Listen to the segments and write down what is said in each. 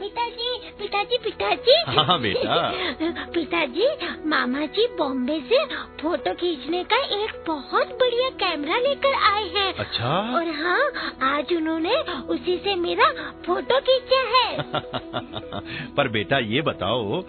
पिताजी पिताजी पिताजी। हाँ बेटा। पिताजी मामा जी बॉम्बे से फ़ोटो खींचने का एक बहुत बढ़िया कैमरा लेकर आए हैं। अच्छा। और हाँ आज उन्होंने उसी से मेरा फ़ोटो खींचा है। पर बेटा ये बताओ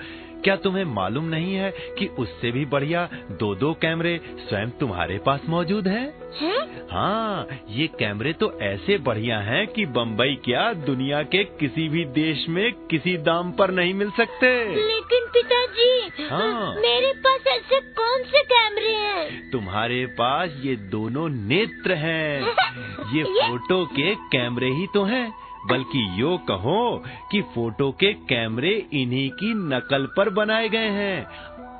क्या तुम्हें मालूम नहीं है कि उससे भी बढ़िया दो दो कैमरे स्वयं तुम्हारे पास मौजूद हैं? हैं? हाँ ये कैमरे तो ऐसे बढ़िया हैं कि बम्बई क्या दुनिया के किसी भी देश में किसी दाम पर नहीं मिल सकते लेकिन पिताजी हाँ। मेरे पास ऐसे कौन से कैमरे हैं तुम्हारे पास ये दोनों नेत्र हैं ये ये- फ़ोटो के कैमरे ही तो हैं बल्कि यो कहो कि फ़ोटो के कैमरे इन्हीं की नकल पर बनाए गए हैं।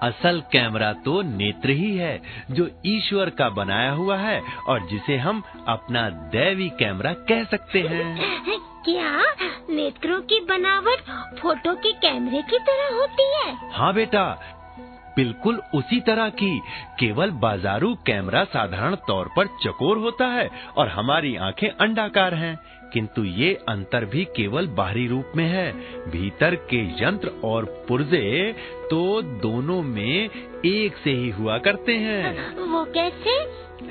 असल कैमरा तो नेत्र ही है जो ईश्वर का बनाया हुआ है और जिसे हम अपना दैवी कैमरा कह सकते हैं। क्या? नेत्रों की बनावट फ़ोटो के कैमरे की तरह होती है? हाँ बेटा बिल्कुल उसी तरह की। केवल बाजारू कैमरा साधारण तौर पर चकोर होता है और हमारी आँखें अंडाकार हैं किंतु ये अंतर भी केवल बाहरी रूप में है। भीतर के यंत्र और पुर्जे तो दोनों में एक से ही हुआ करते हैं। वो कैसे?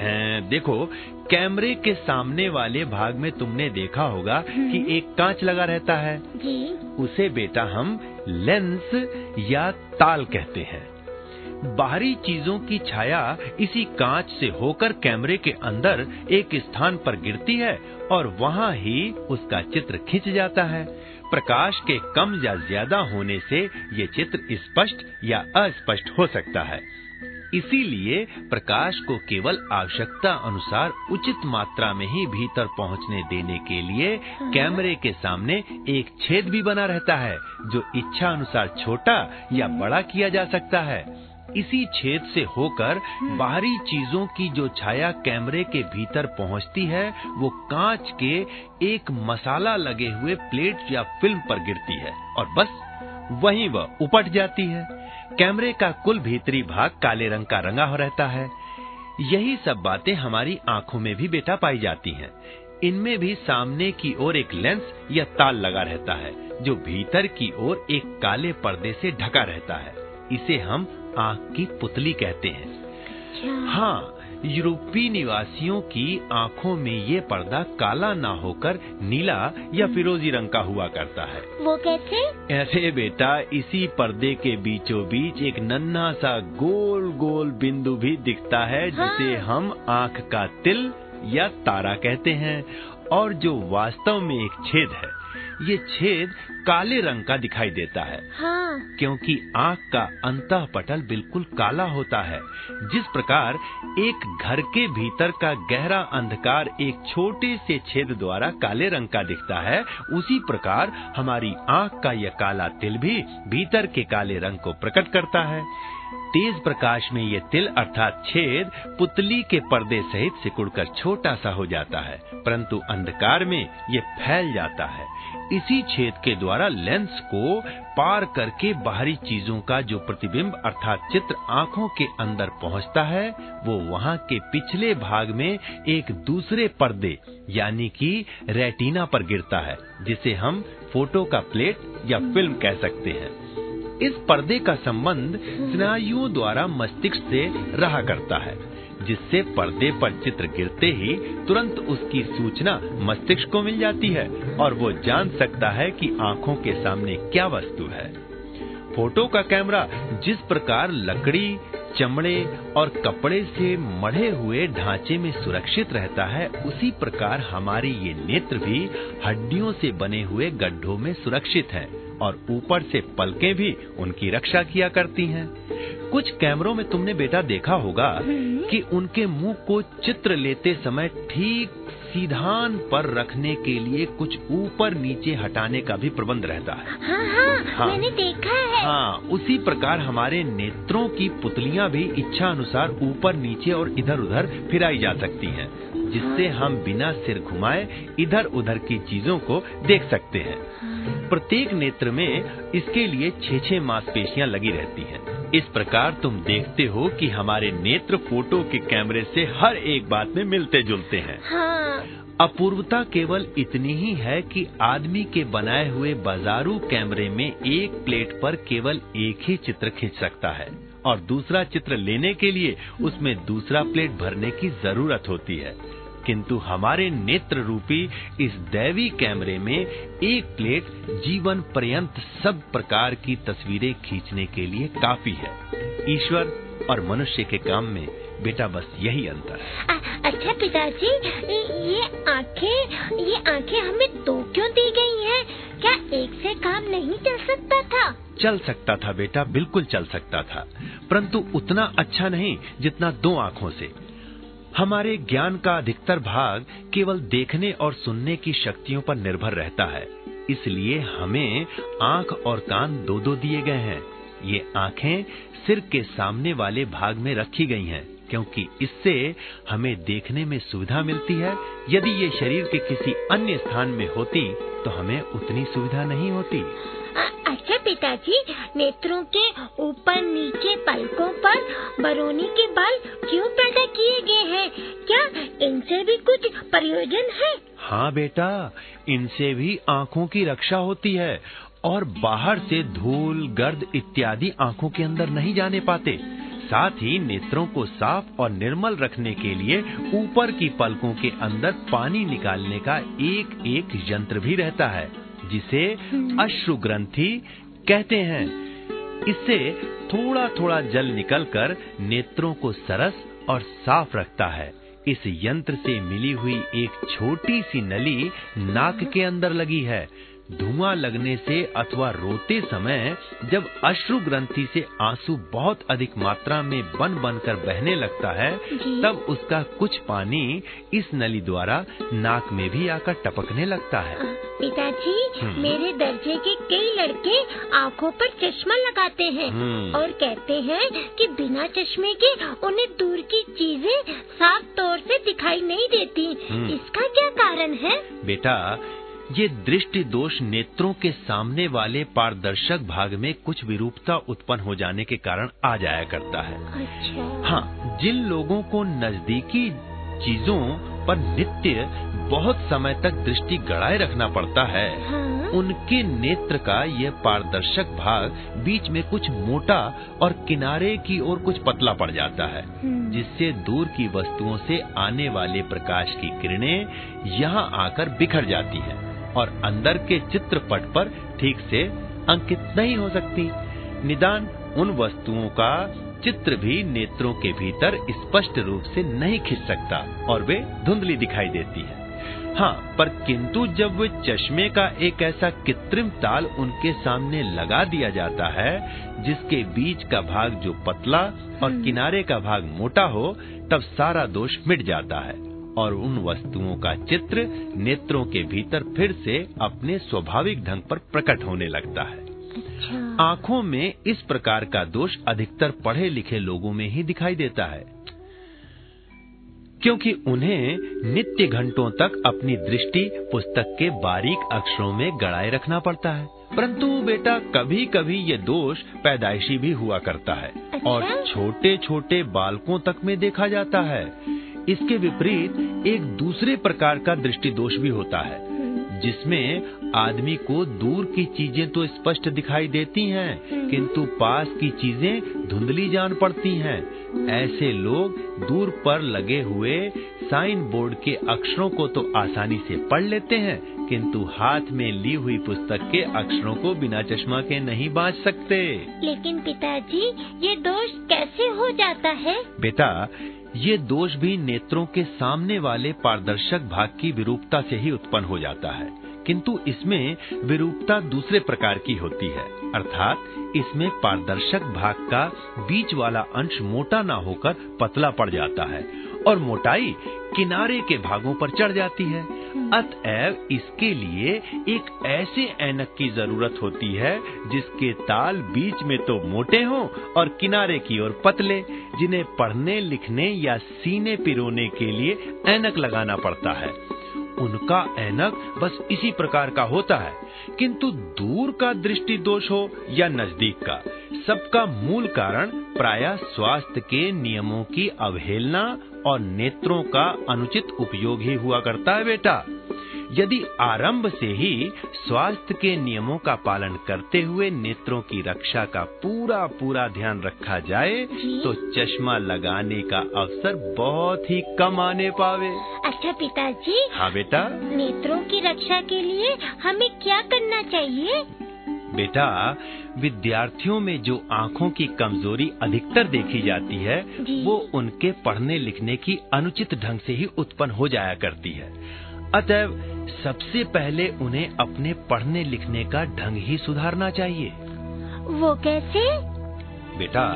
हैं, देखो कैमरे के सामने वाले भाग में तुमने देखा होगा कि एक कांच लगा रहता है। जी। उसे बेटा हम लेंस या ताल कहते हैं। बाहरी चीज़ों की छाया इसी कांच से होकर कैमरे के अंदर एक स्थान पर गिरती है और वहाँ ही उसका चित्र खिंच जाता है। प्रकाश के कम या ज़्यादा होने से ये चित्र स्पष्ट या अस्पष्ट हो सकता है। इसीलिए प्रकाश को केवल आवश्यकता अनुसार उचित मात्रा में ही भीतर पहुँचने देने के लिए कैमरे के सामने एक छेद भी बना रहता है जो इच्छा अनुसार छोटा या बड़ा किया जा सकता है। इसी छेद से होकर बाहरी चीज़ों की जो छाया कैमरे के भीतर पहुँचती है वो कांच के एक मसाला लगे हुए प्लेट या फ़िल्म पर गिरती है। और बस वहीं वह उपट जाती है। कैमरे का कुल भीतरी भाग काले रंग का रंगा हो रहता है। यही सब बातें हमारी आँखों में भी बेटा पाई जाती हैं। इनमें भी सामने की ओर एक लेंस या ताल लगा रहता है जो भीतर की ओर एक काले पर्दे से ढका रहता है। इसे हम आँख की पुतली कहते हैं। हाँ यूरोपीय निवासियों की आँखों में ये पर्दा काला ना होकर नीला या फिरोजी रंग का हुआ करता है। वो कैसे? ऐसे बेटा इसी पर्दे के बीचों बीच एक नन्हा सा गोल गोल बिंदु भी दिखता है हाँ। जिसे। हम आँख का तिल या तारा कहते हैं और जो वास्तव में एक छेद है। ये छेद काले रंग का दिखाई देता है। हाँ। क्योंकि आँख का अंतः पटल बिल्कुल काला होता है जिस प्रकार एक घर के भीतर का गहरा अंधकार एक छोटे से छेद द्वारा काले रंग का दिखता है उसी प्रकार हमारी आँख का यह काला तिल भी भीतर के काले रंग को प्रकट करता है। तेज प्रकाश में ये तिल अर्थात छेद पुतली के पर्दे सहित सिकुड़कर छोटा सा हो जाता है, परंतु अंधकार में ये फैल जाता है। इसी छेद के द्वारा लेंस को पार करके बाहरी चीज़ों का जो प्रतिबिंब अर्थात चित्र आँखों के अंदर पहुँचता है, वो वहाँ के पिछले भाग में एक दूसरे पर्दे, यानी कि रेटिना पर गिरता है, जिसे हम फ़ोटो का प्लेट या फ़िल्म कह सकते हैं। इस पर्दे का संबंध स्नायुओं द्वारा मस्तिष्क से रहा करता है, जिससे पर्दे पर चित्र गिरते ही तुरंत उसकी सूचना मस्तिष्क को मिल जाती है और वो जान सकता है कि आँखों के सामने क्या वस्तु है। फ़ोटो का कैमरा जिस प्रकार लकड़ी, चमड़े और कपड़े से मढ़े हुए ढांचे में सुरक्षित रहता है, उसी प्रकार हमारे ये नेत्र भी हड्डियों से बने हुए गड्ढों में सुरक्षित हैं। और ऊपर से पलकें भी उनकी रक्षा किया करती हैं। कुछ कैमरों में तुमने बेटा देखा होगा कि उनके मुँह को चित्र लेते समय ठीक सीधान पर रखने के लिए कुछ ऊपर नीचे हटाने का भी प्रबंध रहता है। हाँ हाँ, हाँ। मैंने देखा है। हाँ उसी प्रकार हमारे नेत्रों की पुतलियाँ भी इच्छा अनुसार ऊपर नीचे और इधर उधर फिराई जा सकती हैं जिससे हम बिना सिर घुमाए इधर उधर की चीज़ों को देख सकते हैं। प्रत्येक नेत्र में इसके लिए छह छह मांसपेशियाँ लगी रहती हैं। इस प्रकार तुम देखते हो कि हमारे नेत्र फ़ोटो के कैमरे से हर एक बात में मिलते जुलते हैं। हाँ। अपूर्वता केवल इतनी ही है कि आदमी के बनाए हुए बाजारू कैमरे में एक प्लेट पर केवल एक ही चित्र खींच सकता है और दूसरा चित्र लेने के लिए उसमें दूसरा प्लेट भरने की ज़रूरत होती है। किंतु हमारे नेत्र रूपी इस दैवी कैमरे में एक प्लेट जीवन पर्यंत सब प्रकार की तस्वीरें खींचने के लिए काफ़ी है। ईश्वर और मनुष्य के काम में बेटा बस यही अंतर है। अच्छा पिताजी ये आँखें ये आँखें हमें दो क्यों दी गई हैं? क्या एक से काम नहीं चल सकता था? चल सकता था बेटा बिल्कुल चल सकता था। परंतु उतना अच्छा नहीं जितना दो आँखों से। हमारे ज्ञान का अधिकतर भाग केवल देखने और सुनने की शक्तियों पर निर्भर रहता है। इसलिए हमें आँख और कान दो दो दिए गए हैं। ये आँखें सिर के सामने वाले भाग में रखी गई हैं, क्योंकि इससे हमें देखने में सुविधा मिलती है। यदि ये शरीर के किसी अन्य स्थान में होती तो हमें उतनी सुविधा नहीं होती। अच्छा पिताजी, नेत्रों के ऊपर नीचे पलकों पर बरौनी के बाल क्यों पैदा किए गए हैं? क्या इनसे भी कुछ प्रयोजन है? हाँ बेटा, इनसे भी आँखों की रक्षा होती है और बाहर से धूल, गर्द इत्यादि आँखों के अंदर नहीं जाने पाते। साथ ही नेत्रों को साफ़ और निर्मल रखने के लिए ऊपर की पलकों के अंदर पानी निकालने का एक एक यंत्र भी रहता है। जिसे अश्रु ग्रंथि कहते हैं। इससे थोड़ा थोड़ा जल निकलकर नेत्रों को सरस और साफ़ रखता है। इस यंत्र से मिली हुई एक छोटी सी नली नाक के अंदर लगी है। धुआँ लगने से अथवा रोते समय जब अश्रु ग्रंथि से आँसू बहुत अधिक मात्रा में बन बनकर बहने लगता है तब उसका कुछ पानी इस नली द्वारा नाक में भी आकर टपकने लगता है पिताजी हम्म। मेरे दर्जे के कई लड़के आँखों पर चश्मा लगाते हैं हम्म। और कहते हैं कि बिना चश्मे के उन्हें दूर की चीज़ें साफ़ तौर से दिखाई नहीं देती हम्म। इसका क्या कारण है बेटा ये दृष्टि दोष नेत्रों के सामने वाले पारदर्शक भाग में कुछ विरूपता उत्पन्न हो जाने के कारण आ जाया करता है। अच्छा। हाँ जिन लोगों को नजदीकी चीज़ों पर नित्य बहुत समय तक दृष्टि गड़ाए रखना पड़ता है हाँ। उनके नेत्र का यह पारदर्शक भाग बीच में कुछ मोटा और किनारे की ओर कुछ पतला पड़ जाता है हम्म। जिससे दूर की वस्तुओं से आने वाले प्रकाश की किरणें यहाँ आकर बिखर जाती हैं। और अंदर के चित्रपट पर ठीक से अंकित नहीं हो सकती। निदान उन वस्तुओं का चित्र भी नेत्रों के भीतर स्पष्ट रूप से नहीं खिंच सकता और वे धुंधली दिखाई देती है। हाँ पर किंतु जब वे चश्मे का एक ऐसा कृत्रिम ताल उनके सामने लगा दिया जाता है जिसके बीच का भाग जो पतला और हम्म। किनारे का भाग मोटा हो तब सारा दोष मिट जाता है। और उन वस्तुओं का चित्र नेत्रों के भीतर फिर से अपने स्वाभाविक ढंग पर प्रकट होने लगता है। अच्छा। आँखों में इस प्रकार का दोष अधिकतर पढ़े लिखे लोगों में ही दिखाई देता है। क्योंकि उन्हें नित्य घंटों तक अपनी दृष्टि पुस्तक के बारीक अक्षरों में गड़ाए रखना पड़ता है। परंतु बेटा कभी कभी ये दोष पैदाइशी भी हुआ करता है। अच्छा? और छोटे छोटे बालकों तक में देखा जाता है। इसके विपरीत एक दूसरे प्रकार का दृष्टि दोष भी होता है। जिसमें आदमी को दूर की चीज़ें तो स्पष्ट दिखाई देती हैं, किंतु पास की चीज़ें धुंधली जान पड़ती हैं। ऐसे लोग दूर पर लगे हुए साइन बोर्ड के अक्षरों को तो आसानी से पढ़ लेते हैं किंतु हाथ में ली हुई पुस्तक के अक्षरों को बिना चश्मा के नहीं बांच सकते। लेकिन पिताजी ये दोष कैसे हो जाता है? बेटा ये दोष भी नेत्रों के सामने वाले पारदर्शक भाग की विरूपता से ही उत्पन्न हो जाता है। किंतु इसमें विरूपता दूसरे प्रकार की होती है। अर्थात इसमें पारदर्शक भाग का बीच वाला अंश मोटा ना होकर पतला पड़ जाता है और मोटाई किनारे के भागों पर चढ़ जाती है। अतएव इसके लिए एक ऐसे ऐनक की ज़रूरत होती है, जिसके ताल बीच में तो मोटे हों और किनारे की ओर पतले, जिन्हें पढ़ने, लिखने या सीने पिरोने के लिए ऐनक लगाना पड़ता है। उनका ऐनक बस इसी प्रकार का होता है, किंतु दूर का दृष्टि दोष हो या नज़दीक का, सबका मूल कारण प्राय स्वास्थ्य के नियमों की अवहेलना और नेत्रों का अनुचित उपयोग ही हुआ करता है बेटा। यदि आरंभ से ही स्वास्थ्य के नियमों का पालन करते हुए नेत्रों की रक्षा का पूरा पूरा ध्यान रखा जाए तो चश्मा लगाने का अवसर बहुत ही कम आने पावे। अच्छा पिताजी हाँ बेटा? नेत्रों की रक्षा के लिए हमें क्या करना चाहिए? बेटा विद्यार्थियों में जो आँखों की कमज़ोरी अधिकतर देखी जाती है वो उनके पढ़ने लिखने की अनुचित ढंग से ही उत्पन्न हो जाया करती है। अतएव सबसे पहले उन्हें अपने पढ़ने लिखने का ढंग ही सुधारना चाहिए। वो कैसे? बेटा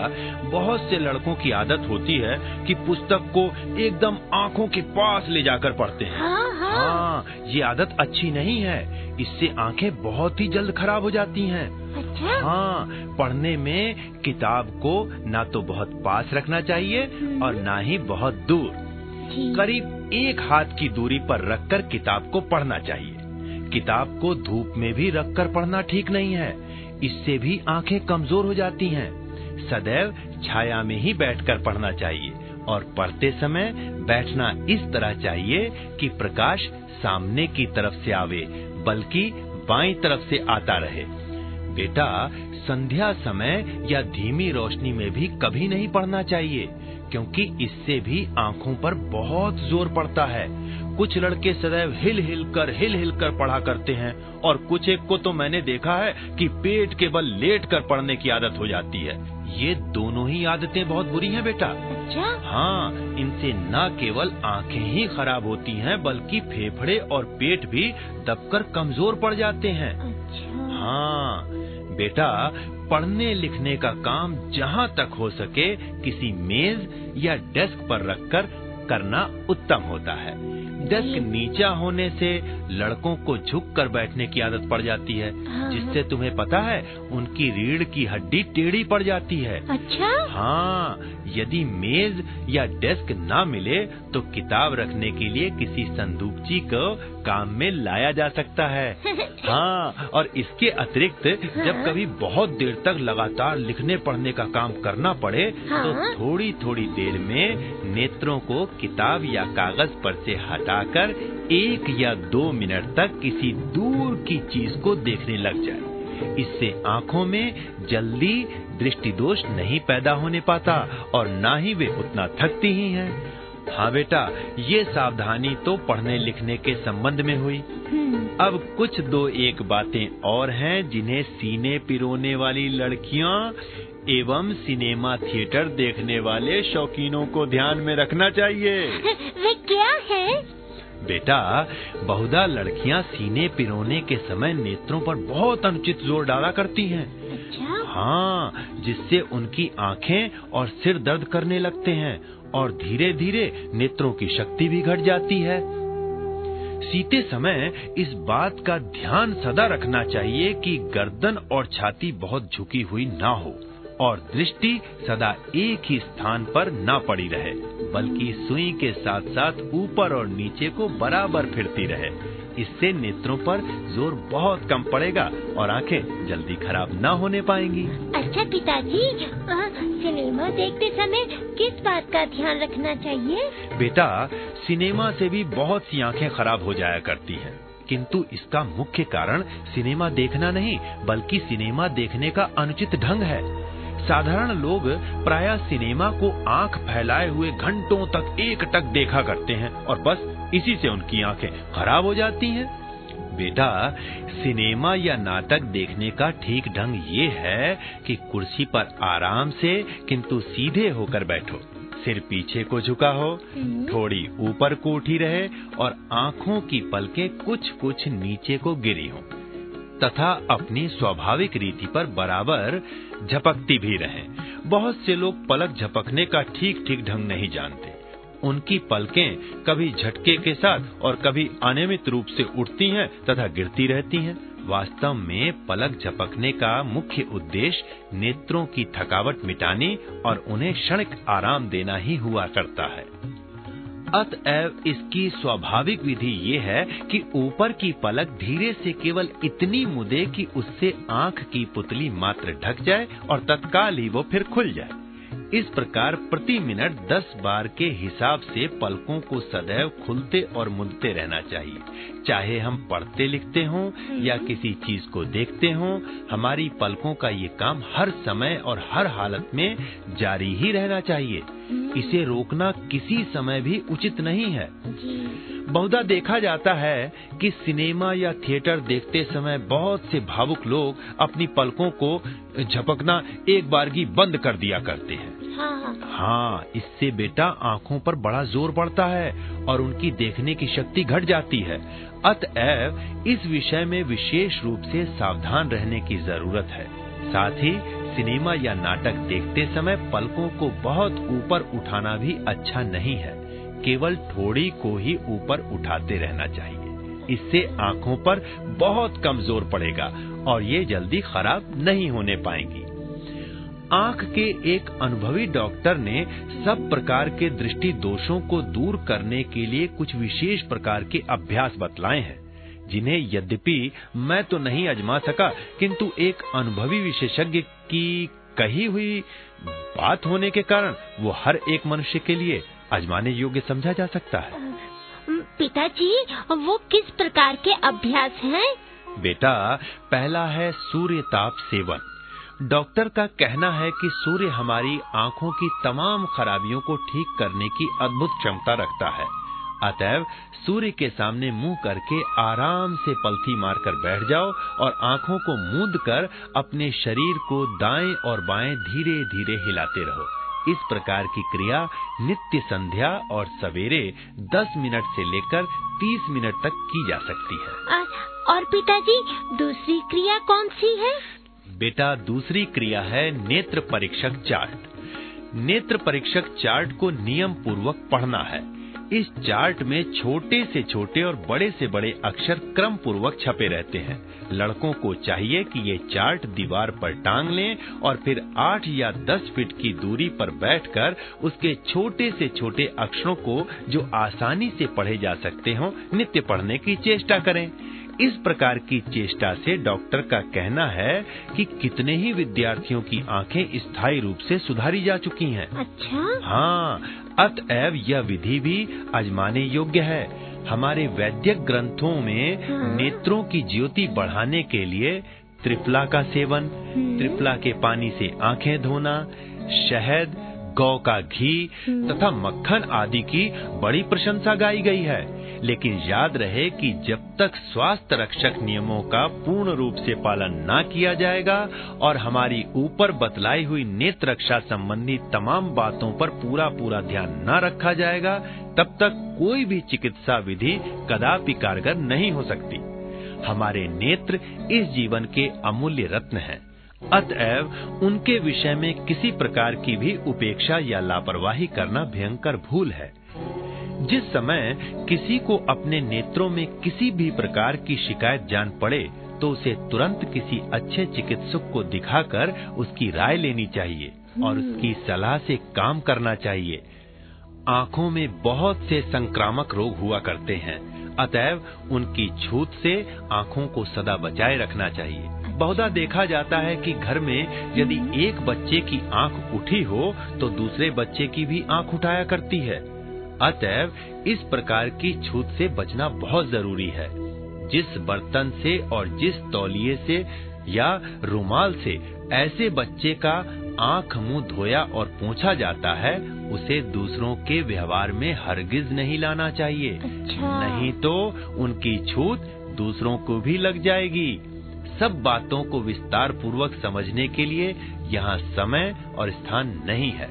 बहुत से लड़कों की आदत होती है कि पुस्तक को एकदम आँखों के पास ले जाकर पढ़ते हैं हाँ, हाँ। हाँ ये आदत अच्छी नहीं है इससे आँखें बहुत ही जल्द खराब हो जाती हैं। अच्छा? हाँ पढ़ने में किताब को ना तो बहुत पास रखना चाहिए हम्म। और ना ही बहुत दूर करीब एक हाथ की दूरी पर रखकर किताब को पढ़ना चाहिए किताब को धूप में भी रखकर पढ़ना ठीक नहीं है इससे भी आँखें कमज़ोर हो जाती हैं। सदैव छाया में ही बैठकर पढ़ना चाहिए और पढ़ते समय बैठना इस तरह चाहिए कि प्रकाश सामने की तरफ़ से आवे, बल्कि बाई तरफ़ से आता रहे। बेटा, संध्या समय या धीमी रोशनी में भी कभी नहीं पढ़ना चाहिए, क्योंकि इससे भी आँखों पर बहुत ज़ोर पड़ता है। कुछ लड़के सदैव हिल हिल कर हिल हिल कर पढ़ा करते हैं, और कुछ एक को तो मैंने देखा है कि पेट के बल लेट कर पढ़ने की आदत हो जाती है। ये दोनों ही आदतें बहुत बुरी हैं बेटा। अच्छा? हाँ इनसे न केवल आँखें ही खराब होती हैं बल्कि फेफड़े और पेट भी दबकर कमज़ोर पड़ जाते हैं। अच्छा। हाँ बेटा पढ़ने लिखने का काम जहाँ तक हो सके किसी मेज या डेस्क पर रखकर करना उत्तम होता है। डेस्क नीचा होने से लड़कों को झुक कर बैठने की आदत पड़ जाती है हाँ। जिससे तुम्हें पता है उनकी रीढ़ की हड्डी टेढ़ी पड़ जाती है अच्छा हाँ यदि मेज या डेस्क ना मिले तो किताब रखने के लिए किसी संदूकची को काम में लाया जा सकता है हाँ और इसके अतिरिक्त जब कभी बहुत देर तक लगातार लिखने पढ़ने का काम करना पड़े हाँ? तो हाँ। थोड़ी थोड़ी देर में नेत्रों को किताब या कागज़ पर से हटाकर एक या दो मिनट तक किसी दूर की चीज़ को देखने लग जाए इससे आँखों में जल्दी दृष्टि दोष नहीं पैदा होने पाता और ना ही वे उतना थकती ही हैं। हाँ बेटा ये सावधानी तो पढ़ने लिखने के संबंध में हुई। हम्म, अब कुछ दो एक बातें और हैं जिन्हें सीने पिरोने वाली लड़कियाँ एवं सिनेमा थिएटर देखने वाले शौकीनों को ध्यान में रखना चाहिए। वे क्या है? बेटा बहुधा लड़कियाँ सीने पिरोने के समय नेत्रों पर बहुत अनुचित ज़ोर डाला करती हैं। अच्छा। हाँ जिससे उनकी आँखें और सिर दर्द करने लगते हैं और धीरे धीरे नेत्रों की शक्ति भी घट जाती है। सीते समय इस बात का ध्यान सदा रखना चाहिए कि गर्दन और छाती बहुत झुकी हुई ना हो और दृष्टि सदा एक ही स्थान पर ना पड़ी रहे, बल्कि सुई के साथ साथ ऊपर और नीचे को बराबर फिरती रहे। इससे नेत्रों पर ज़ोर बहुत कम पड़ेगा और आँखें जल्दी खराब न होने पाएँगी। अच्छा पिताजी सिनेमा देखते समय किस बात का ध्यान रखना चाहिए? बेटा सिनेमा से भी बहुत सी आँखें खराब हो जाया करती हैं। किंतु इसका मुख्य कारण सिनेमा देखना नहीं बल्कि सिनेमा देखने का अनुचित ढंग है। साधारण लोग प्राय सिनेमा को आँख फैलाए हुए घंटों तक एक टक देखा करते हैं और बस इसी से उनकी आँखें खराब हो जाती हैं। बेटा सिनेमा या नाटक देखने का ठीक ढंग ये है कि कुर्सी पर आराम से किंतु सीधे होकर बैठो। सिर पीछे को झुका हो थोड़ी ऊपर को उठी रहे और आँखों की पलकें कुछ कुछ नीचे को गिरी हो। तथा अपनी स्वाभाविक रीति पर बराबर झपकती भी रहें। बहुत से लोग पलक झपकने का ठीक ठीक ढंग नहीं जानते। उनकी पलकें कभी झटके के साथ और कभी अनियमित रूप से उठती हैं तथा गिरती रहती हैं। वास्तव में पलक झपकने का मुख्य उद्देश्य नेत्रों की थकावट मिटाने और उन्हें क्षणिक आराम देना ही हुआ करता है। अतएव इसकी स्वाभाविक विधि ये है कि ऊपर की पलक धीरे से केवल इतनी मुदे कि उससे आँख की पुतली मात्र ढक जाए और तत्काल ही वो फिर खुल जाए। इस प्रकार प्रति मिनट दस बार के हिसाब से पलकों को सदैव खुलते और मुदते रहना चाहिए। चाहे हम पढ़ते लिखते हों या किसी चीज़ को देखते हों हमारी पलकों का ये काम हर समय और हर हालत में जारी ही रहना चाहिए। इसे रोकना किसी समय भी उचित नहीं है। बहुधा देखा जाता है कि सिनेमा या थिएटर देखते समय बहुत से भावुक लोग अपनी पलकों को झपकना एक बारगी बंद कर दिया करते हैं हाँ, हाँ इससे बेटा आँखों पर बड़ा ज़ोर पड़ता है और उनकी देखने की शक्ति घट जाती है। अतएव इस विषय में विशेष रूप से सावधान रहने की ज़रूरत है। साथ ही सिनेमा या नाटक देखते समय पलकों को बहुत ऊपर उठाना भी अच्छा नहीं है। केवल थोड़ी को ही ऊपर उठाते रहना चाहिए। इससे आँखों पर बहुत कम ज़ोर पड़ेगा और ये जल्दी खराब नहीं होने पाएँगी। आँख के एक अनुभवी डॉक्टर ने सब प्रकार के दृष्टि दोषों को दूर करने के लिए कुछ विशेष प्रकार के अभ्यास बतलाए हैं। जिन्हें यद्यपि मैं तो नहीं अजमा सका किंतु एक अनुभवी विशेषज्ञ की कही हुई बात होने के कारण वो हर एक मनुष्य के लिए अजमाने योग्य समझा जा सकता है। पिताजी वो किस प्रकार के अभ्यास हैं? बेटा पहला है सूर्य ताप सेवन। डॉक्टर का कहना है कि सूर्य हमारी आँखों की तमाम खराबियों को ठीक करने की अद्भुत क्षमता रखता है। अतएव सूर्य के सामने मुँह करके आराम से पलथी मारकर बैठ जाओ और आँखों को मूंद कर अपने शरीर को दाएँ और बाएँ धीरे धीरे हिलाते रहो। इस प्रकार की क्रिया नित्य संध्या और सवेरे 10 मिनट से लेकर 30 मिनट तक की जा सकती है। और पिताजी दूसरी क्रिया कौन सी है? बेटा दूसरी क्रिया है नेत्र परीक्षक चार्ट। नेत्र परीक्षक चार्ट को नियम पूर्वक पढ़ना है। इस चार्ट में छोटे से छोटे और बड़े से बड़े अक्षर क्रम पूर्वक छपे रहते हैं। लड़कों को चाहिए कि ये चार्ट दीवार पर टांग लें और फिर आठ या दस फीट की दूरी पर बैठकर उसके छोटे से छोटे अक्षरों को जो आसानी से पढ़े जा सकते हो, नित्य पढ़ने की चेष्टा करें। इस प्रकार की चेष्टा से डॉक्टर का कहना है कि कितने ही विद्यार्थियों की आँखें स्थायी रूप से सुधारी जा चुकी हैं। अच्छा हाँ अतएव यह विधि भी आजमाने योग्य है हमारे वैद्यक ग्रंथों में हाँ। नेत्रों की ज्योति बढ़ाने के लिए त्रिफला का सेवन हम्म। त्रिफला के पानी से आँखें धोना शहद गौ का घी हम्म। तथा मक्खन आदि की बड़ी प्रशंसा गाई गई है लेकिन याद रहे कि जब तक स्वास्थ्य रक्षक नियमों का पूर्ण रूप से पालन न किया जाएगा और हमारी ऊपर बतलाई हुई नेत्र रक्षा संबंधी तमाम बातों पर पूरा पूरा ध्यान न रखा जाएगा, तब तक कोई भी चिकित्सा विधि कदापि कारगर नहीं हो सकती। हमारे नेत्र इस जीवन के अमूल्य रत्न हैं। अतएव उनके विषय में किसी प्रकार की भी उपेक्षा या लापरवाही करना भयंकर भूल है। जिस समय किसी को अपने नेत्रों में किसी भी प्रकार की शिकायत जान पड़े तो उसे तुरंत किसी अच्छे चिकित्सक को दिखाकर उसकी राय लेनी चाहिए और हम्म। उसकी सलाह से काम करना चाहिए। आँखों में बहुत से संक्रामक रोग हुआ करते हैं अतएव उनकी छूत से आँखों को सदा बचाए रखना चाहिए। बहुधा देखा जाता है कि घर में यदि एक बच्चे की आँख उठी हो तो दूसरे बच्चे की भी आँख उठाया करती है। अतएव इस प्रकार की छूत से बचना बहुत ज़रूरी है। जिस बर्तन से और जिस तौलिए से या रुमाल से ऐसे बच्चे का आँख मुँह धोया और पूछा जाता है उसे दूसरों के व्यवहार में हरगिज नहीं लाना चाहिए। अच्छा। नहीं तो उनकी छूत दूसरों को भी लग जाएगी। सब बातों को विस्तार पूर्वक समझने के लिए यहाँ समय और स्थान नहीं है।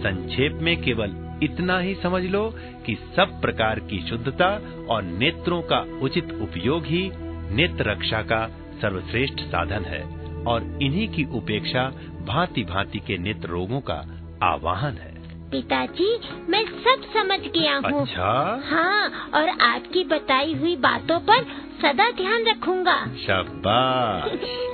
संक्षेप में केवल इतना ही समझ लो कि सब प्रकार की शुद्धता और नेत्रों का उचित उपयोग ही नेत्र रक्षा का सर्वश्रेष्ठ साधन है और इन्हीं की उपेक्षा भांति भांति के नेत्र रोगों का आवाहन है। पिताजी मैं सब समझ गया हूँ। अच्छा? हाँ और आपकी बताई हुई बातों पर सदा ध्यान रखूँगा। शाबाश।